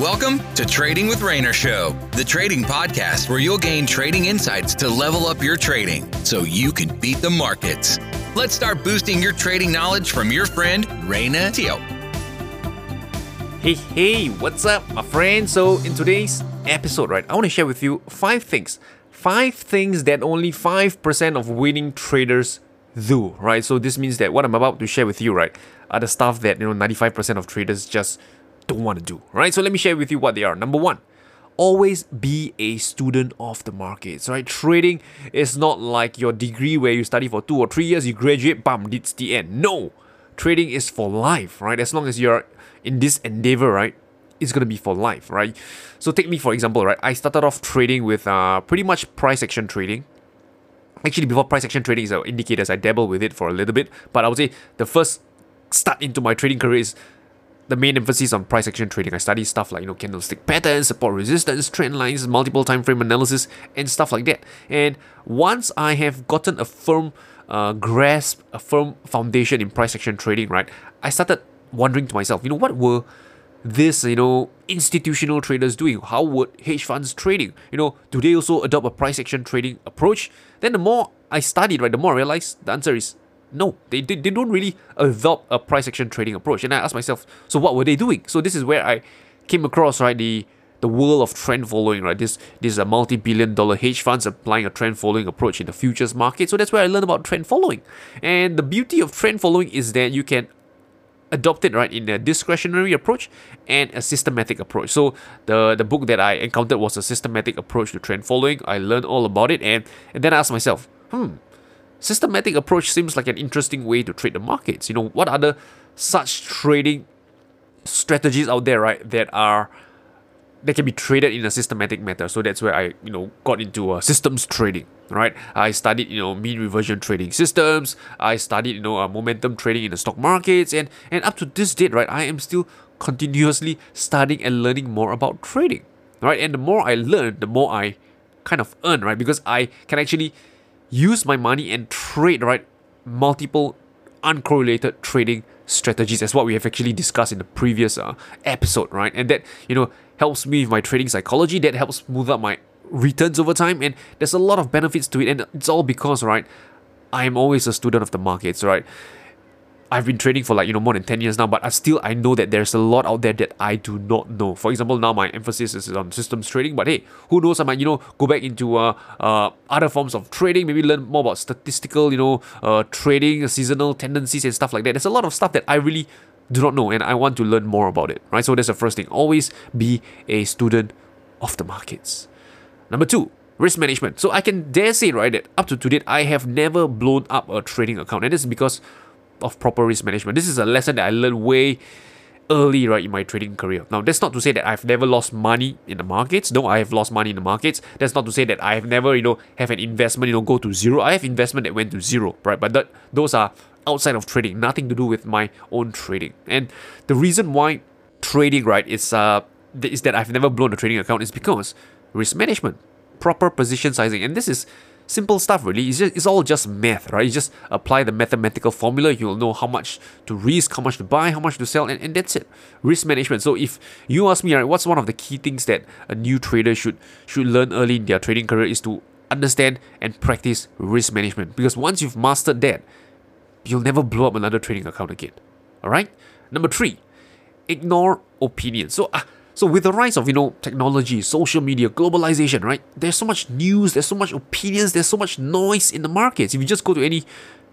Welcome to Trading with Rayner Show, the trading podcast where you'll gain trading insights to level up your trading so you can beat the markets. Let's start boosting your trading knowledge from your friend Rayner Teo. Hey, hey, what's up, my friend? So, in today's episode, right, I want to share with you five things. Five things that only 5% of winning traders do, right? So, this means that what I'm about to share with you, right, are the stuff that, you know, 95% of traders just don't want to do, right? So let me share with you what they are. Number one, always be a student of the markets, right? Trading is not like your degree where you study for two or three years, you graduate, bam, it's the end. No, trading is for life, right? As long as you're in this endeavor, right? It's gonna be for life, right? So take me for example, right? I started off trading with uh, pretty much price action trading. Actually, before price action trading is indicators, I dabble with it for a little bit, but I would say the first start into my trading career is the main emphasis on price action trading. I study stuff like you know candlestick patterns, support resistance, trend lines, multiple time frame analysis, and stuff like that. And once I have gotten a firm uh, grasp, a firm foundation in price action trading, right, I started wondering to myself, you know, what were this, you know, institutional traders doing? How would hedge funds trading? You know, do they also adopt a price action trading approach? Then the more I studied, right, the more I realized the answer is no, they, they, they don't really adopt a price action trading approach. And I asked myself, so what were they doing? So this is where I came across right the the world of trend following, right? This this is a multi-billion dollar hedge funds applying a trend following approach in the futures market. So that's where I learned about trend following. And the beauty of trend following is that you can adopt it right in a discretionary approach and a systematic approach. So the the book that I encountered was a systematic approach to trend following. I learned all about it and, and then I asked myself, hmm, systematic approach seems like an interesting way to trade the markets. You know, what other such trading strategies out there, right, that are that can be traded in a systematic manner. So that's where I, you know, got into uh, systems trading, right? I studied, you know, mean reversion trading systems. I studied, you know, uh, momentum trading in the stock markets, and and up to this date, right, I am still continuously studying and learning more about trading, right? And the more I learn, the more I kind of earn, right? Because I can actually use my money and trade, right? Multiple uncorrelated trading strategies as what we have actually discussed in the previous uh, episode, right? And that, you know, helps me with my trading psychology, that helps smooth up my returns over time, and there's a lot of benefits to it, and it's all because, right, I'm always a student of the markets, right? I've been trading for like you know more than 10 years now but I still I know that there's a lot out there that I do not know. For example now my emphasis is on systems trading but hey who knows? I might you know go back into uh, uh, other forms of trading maybe learn more about statistical you know uh, trading seasonal tendencies and stuff like that. There's a lot of stuff that I really do not know and I want to learn more about it right? So that's the first thing. Always be a student of the markets. Number two risk management. So I can dare say right that up to today I have never blown up a trading account and this is because of proper risk management. This is a lesson that I learned way early right in my trading career. Now that's not to say that I've never lost money in the markets. No, I have lost money in the markets. That's not to say that I have never, you know, have an investment, you know, go to zero. I have investment that went to zero, right? But that those are outside of trading, nothing to do with my own trading. And the reason why trading, right, is uh is that I've never blown a trading account is because risk management, proper position sizing, and this is simple stuff really. It's, just, it's all just math, right? You just apply the mathematical formula, you'll know how much to risk, how much to buy, how much to sell, and, and that's it. Risk management. So if you ask me, right, what's one of the key things that a new trader should should learn early in their trading career is to understand and practice risk management. Because once you've mastered that, you'll never blow up another trading account again. Alright? Number three, ignore opinions. So uh, so with the rise of you know technology, social media, globalization, right? There's so much news, there's so much opinions, there's so much noise in the markets. If you just go to any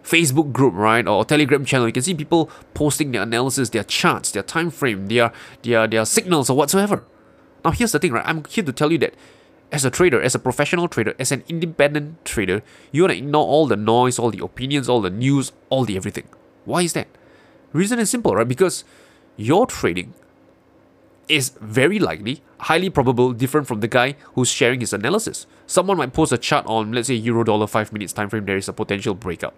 Facebook group, right, or Telegram channel, you can see people posting their analysis, their charts, their time frame, their their their signals or whatsoever. Now here's the thing, right? I'm here to tell you that as a trader, as a professional trader, as an independent trader, you want to ignore all the noise, all the opinions, all the news, all the everything. Why is that? Reason is simple, right? Because you're trading is very likely, highly probable, different from the guy who's sharing his analysis. Someone might post a chart on, let's say, euro dollar 5 minutes time frame, there is a potential breakout.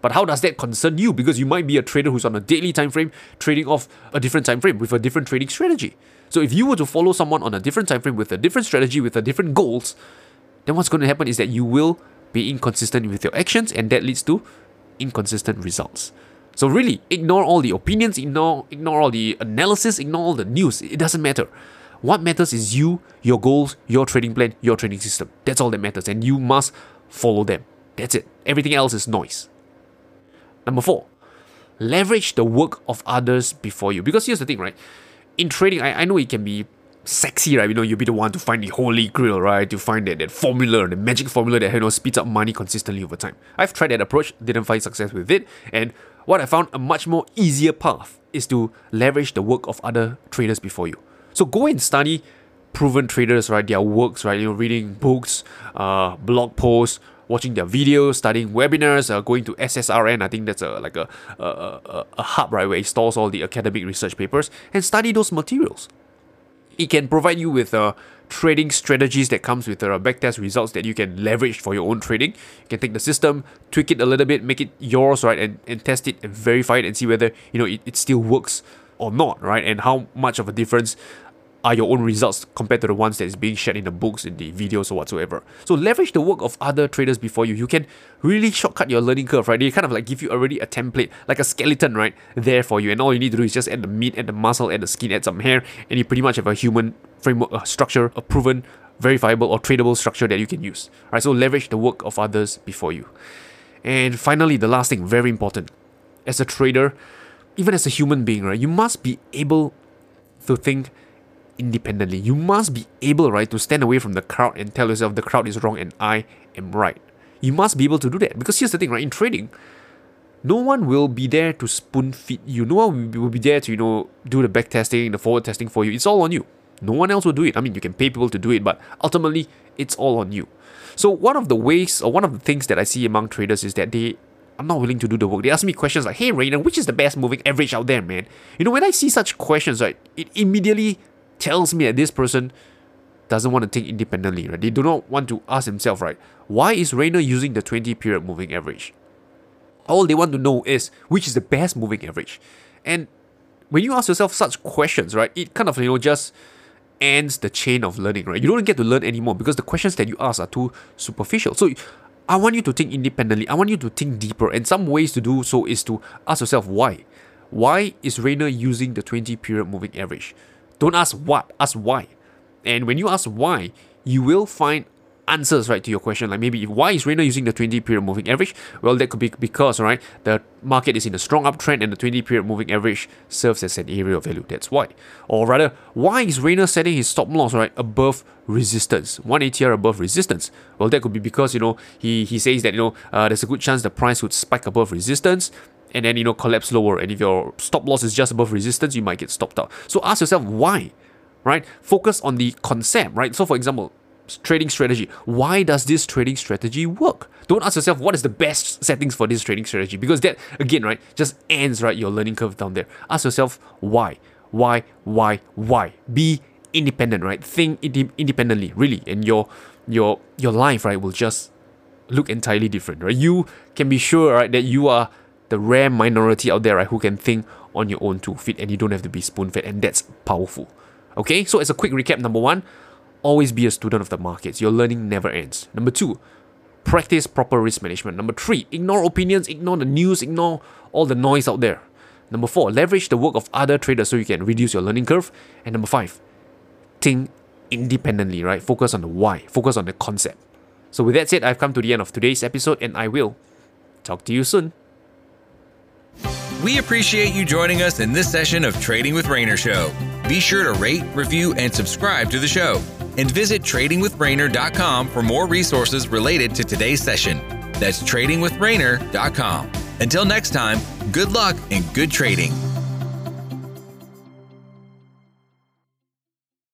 But how does that concern you? Because you might be a trader who's on a daily time frame trading off a different time frame with a different trading strategy. So if you were to follow someone on a different time frame with a different strategy with a different goals, then what's going to happen is that you will be inconsistent with your actions and that leads to inconsistent results. So really, ignore all the opinions, ignore ignore all the analysis, ignore all the news. It doesn't matter. What matters is you, your goals, your trading plan, your trading system. That's all that matters, and you must follow them. That's it. Everything else is noise. Number four, leverage the work of others before you. Because here's the thing, right? In trading, I, I know it can be sexy, right? You know, you'll be the one to find the holy grail, right? To find that, that formula, the magic formula that you know speeds up money consistently over time. I've tried that approach, didn't find success with it, and what I found a much more easier path is to leverage the work of other traders before you. So go and study proven traders, right? Their works, right? You know, reading books, uh, blog posts, watching their videos, studying webinars, uh, going to SSRN. I think that's a like a a, a, a hub, right, where it stores all the academic research papers and study those materials. It can provide you with uh, trading strategies that comes with uh, backtest results that you can leverage for your own trading. You can take the system, tweak it a little bit, make it yours, right, and, and test it and verify it and see whether you know it, it still works or not, right, and how much of a difference are your own results compared to the ones that is being shared in the books, in the videos, or whatsoever. So leverage the work of other traders before you. You can really shortcut your learning curve, right? They kind of like give you already a template, like a skeleton, right, there for you. And all you need to do is just add the meat, add the muscle, add the skin, add some hair, and you pretty much have a human framework, a structure, a proven, verifiable, or tradable structure that you can use. Right? So leverage the work of others before you. And finally, the last thing, very important. As a trader, even as a human being, right, you must be able to think independently. You must be able, right, to stand away from the crowd and tell yourself the crowd is wrong and I am right. You must be able to do that because here's the thing, right? In trading, no one will be there to spoon feed you. No one will be there to, you know, do the back testing, the forward testing for you. It's all on you. No one else will do it. I mean, you can pay people to do it, but ultimately, it's all on you. So, one of the ways or one of the things that I see among traders is that they are not willing to do the work. They ask me questions like, hey, Rayner, which is the best moving average out there, man? You know, when I see such questions, right, it immediately tells me that this person doesn't want to think independently, right? They do not want to ask themselves, right? Why is Rayner using the 20 period moving average? All they want to know is which is the best moving average. And when you ask yourself such questions, right, it kind of, you know, just ends the chain of learning, right? You don't get to learn anymore because the questions that you ask are too superficial. So I want you to think independently. I want you to think deeper. And some ways to do so is to ask yourself why. Why is Rayner using the 20 period moving average? Don't ask what, ask why. And when you ask why, you will find answers right to your question. Like maybe why is Rayner using the 20 period moving average? Well that could be because right the market is in a strong uptrend and the 20 period moving average serves as an area of value. That's why. Or rather why is Rayner setting his stop loss right above resistance? One ATR above resistance. Well that could be because you know he he says that you know uh, there's a good chance the price would spike above resistance and then you know collapse lower. And if your stop loss is just above resistance you might get stopped out. So ask yourself why right? Focus on the concept right? So for example trading strategy. Why does this trading strategy work? Don't ask yourself what is the best settings for this trading strategy because that again right just ends right your learning curve down there. Ask yourself why. Why why why? Be independent right? Think independently really. And your your your life right will just look entirely different right? You can be sure right that you are the rare minority out there, right, who can think on your own two feet and you don't have to be spoon fed, and that's powerful. Okay, so as a quick recap, number one, always be a student of the markets. Your learning never ends. Number two, practice proper risk management. Number three, ignore opinions, ignore the news, ignore all the noise out there. Number four, leverage the work of other traders so you can reduce your learning curve. And number five, think independently, right? Focus on the why, focus on the concept. So, with that said, I've come to the end of today's episode and I will talk to you soon. We appreciate you joining us in this session of Trading with Rayner Show. Be sure to rate, review, and subscribe to the show. And visit tradingwithrayner.com for more resources related to today's session. That's tradingwithrayner.com. Until next time, good luck and good trading.